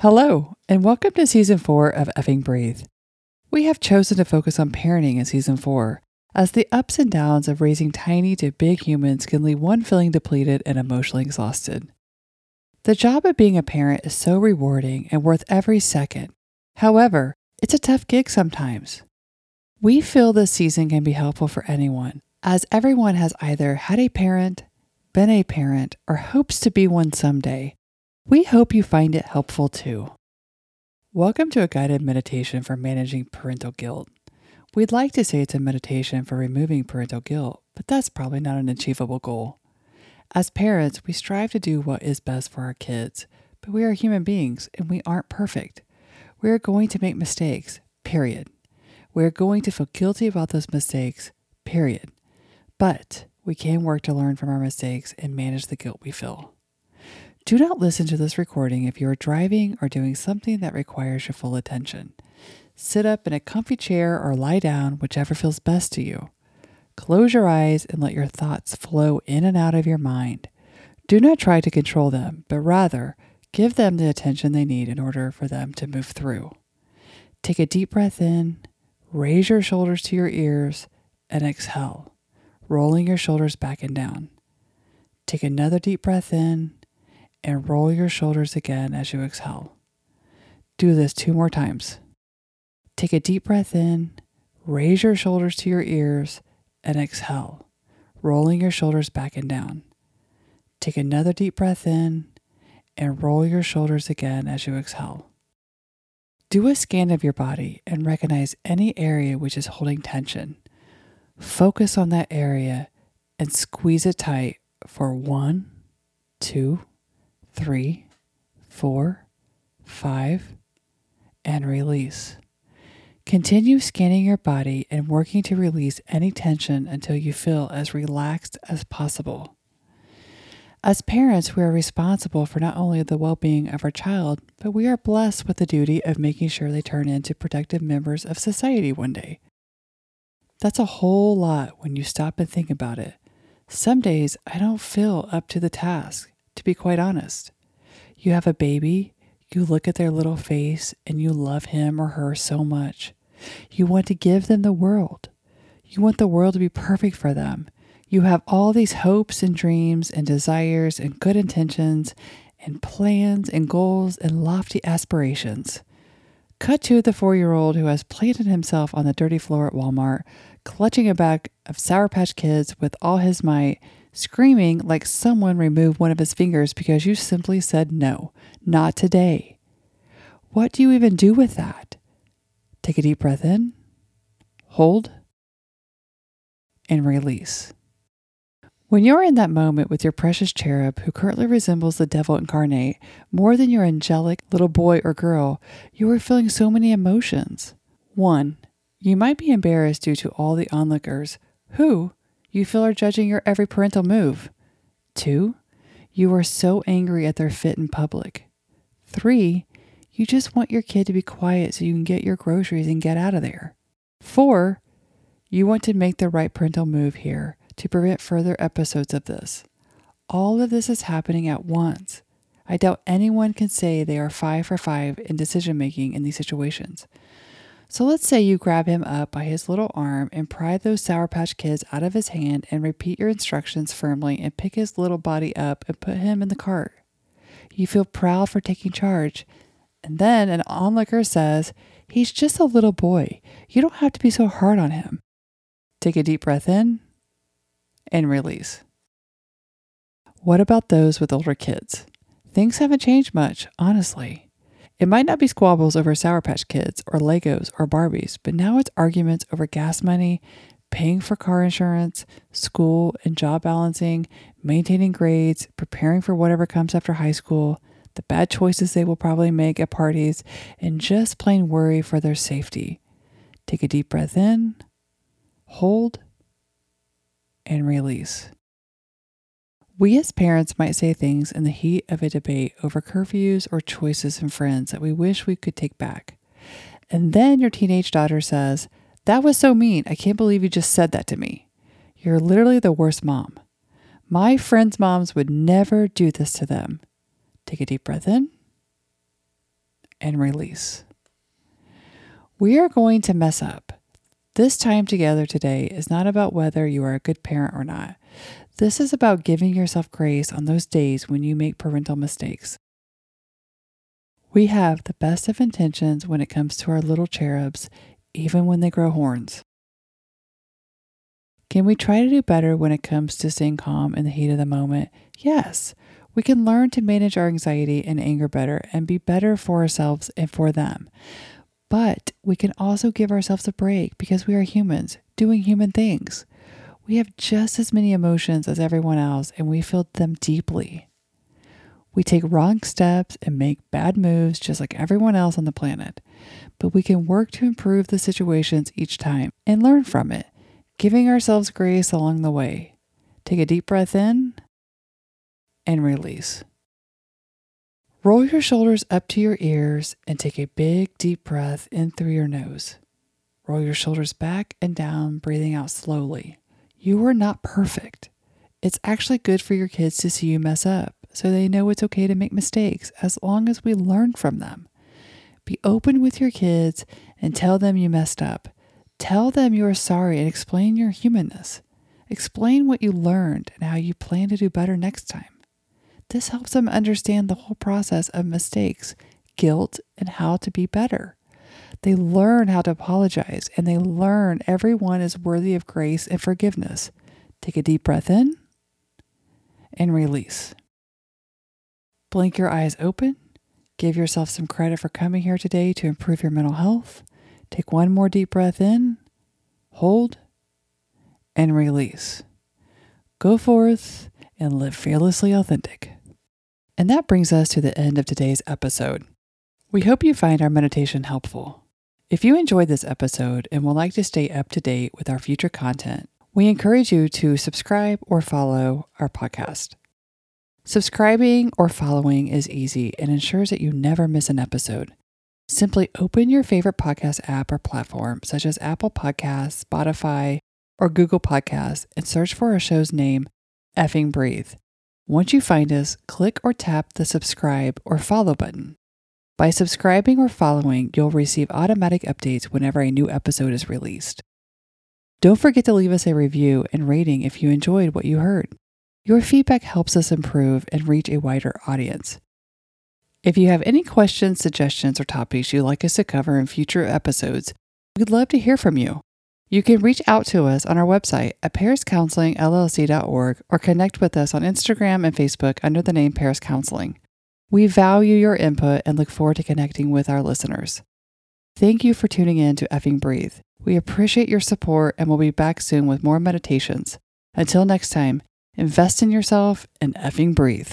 Hello, and welcome to season four of Effing Breathe. We have chosen to focus on parenting in season four, as the ups and downs of raising tiny to big humans can leave one feeling depleted and emotionally exhausted. The job of being a parent is so rewarding and worth every second. However, it's a tough gig sometimes. We feel this season can be helpful for anyone, as everyone has either had a parent, been a parent, or hopes to be one someday. We hope you find it helpful too. Welcome to a guided meditation for managing parental guilt. We'd like to say it's a meditation for removing parental guilt, but that's probably not an achievable goal. As parents, we strive to do what is best for our kids, but we are human beings and we aren't perfect. We are going to make mistakes, period. We are going to feel guilty about those mistakes, period. But we can work to learn from our mistakes and manage the guilt we feel. Do not listen to this recording if you are driving or doing something that requires your full attention. Sit up in a comfy chair or lie down, whichever feels best to you. Close your eyes and let your thoughts flow in and out of your mind. Do not try to control them, but rather give them the attention they need in order for them to move through. Take a deep breath in, raise your shoulders to your ears, and exhale, rolling your shoulders back and down. Take another deep breath in and roll your shoulders again as you exhale. Do this two more times. Take a deep breath in, raise your shoulders to your ears, and exhale, rolling your shoulders back and down. Take another deep breath in and roll your shoulders again as you exhale. Do a scan of your body and recognize any area which is holding tension. Focus on that area and squeeze it tight for one, two, three, four, five, and release. Continue scanning your body and working to release any tension until you feel as relaxed as possible. As parents, we are responsible for not only the well being of our child, but we are blessed with the duty of making sure they turn into productive members of society one day. That's a whole lot when you stop and think about it. Some days I don't feel up to the task, to be quite honest. You have a baby, you look at their little face, and you love him or her so much. You want to give them the world. You want the world to be perfect for them. You have all these hopes and dreams and desires and good intentions and plans and goals and lofty aspirations. Cut to the four year old who has planted himself on the dirty floor at Walmart, clutching a bag of Sour Patch Kids with all his might, screaming like someone removed one of his fingers because you simply said no, not today. What do you even do with that? Take a deep breath in, hold, and release. When you're in that moment with your precious cherub who currently resembles the devil incarnate more than your angelic little boy or girl, you are feeling so many emotions. One, you might be embarrassed due to all the onlookers who you feel are judging your every parental move. Two, you are so angry at their fit in public. Three, you just want your kid to be quiet so you can get your groceries and get out of there. Four, you want to make the right parental move here to prevent further episodes of this. All of this is happening at once. I doubt anyone can say they are five for five in decision making in these situations. So let's say you grab him up by his little arm and pry those Sour Patch Kids out of his hand and repeat your instructions firmly and pick his little body up and put him in the cart. You feel proud for taking charge. And then an onlooker says, He's just a little boy. You don't have to be so hard on him. Take a deep breath in and release. What about those with older kids? Things haven't changed much, honestly. It might not be squabbles over Sour Patch Kids or Legos or Barbies, but now it's arguments over gas money, paying for car insurance, school and job balancing, maintaining grades, preparing for whatever comes after high school, the bad choices they will probably make at parties, and just plain worry for their safety. Take a deep breath in, hold, and release. We as parents might say things in the heat of a debate over curfews or choices in friends that we wish we could take back. And then your teenage daughter says, That was so mean. I can't believe you just said that to me. You're literally the worst mom. My friends' moms would never do this to them. Take a deep breath in and release. We are going to mess up. This time together today is not about whether you are a good parent or not. This is about giving yourself grace on those days when you make parental mistakes. We have the best of intentions when it comes to our little cherubs, even when they grow horns. Can we try to do better when it comes to staying calm in the heat of the moment? Yes. We can learn to manage our anxiety and anger better and be better for ourselves and for them. But we can also give ourselves a break because we are humans doing human things. We have just as many emotions as everyone else and we feel them deeply. We take wrong steps and make bad moves just like everyone else on the planet. But we can work to improve the situations each time and learn from it giving ourselves grace along the way. Take a deep breath in and release. Roll your shoulders up to your ears and take a big, deep breath in through your nose. Roll your shoulders back and down, breathing out slowly. You are not perfect. It's actually good for your kids to see you mess up so they know it's okay to make mistakes as long as we learn from them. Be open with your kids and tell them you messed up. Tell them you are sorry and explain your humanness. Explain what you learned and how you plan to do better next time. This helps them understand the whole process of mistakes, guilt, and how to be better. They learn how to apologize and they learn everyone is worthy of grace and forgiveness. Take a deep breath in and release. Blink your eyes open. Give yourself some credit for coming here today to improve your mental health. Take one more deep breath in, hold, and release. Go forth and live fearlessly authentic. And that brings us to the end of today's episode. We hope you find our meditation helpful. If you enjoyed this episode and would like to stay up to date with our future content, we encourage you to subscribe or follow our podcast. Subscribing or following is easy and ensures that you never miss an episode. Simply open your favorite podcast app or platform, such as Apple Podcasts, Spotify, or Google Podcasts, and search for our show's name, Effing Breathe. Once you find us, click or tap the subscribe or follow button. By subscribing or following, you'll receive automatic updates whenever a new episode is released. Don't forget to leave us a review and rating if you enjoyed what you heard. Your feedback helps us improve and reach a wider audience. If you have any questions, suggestions, or topics you'd like us to cover in future episodes, we'd love to hear from you. You can reach out to us on our website at pariscounselingllc.org or connect with us on Instagram and Facebook under the name Paris Counseling. We value your input and look forward to connecting with our listeners. Thank you for tuning in to Effing Breathe. We appreciate your support and we'll be back soon with more meditations. Until next time, invest in yourself and effing breathe.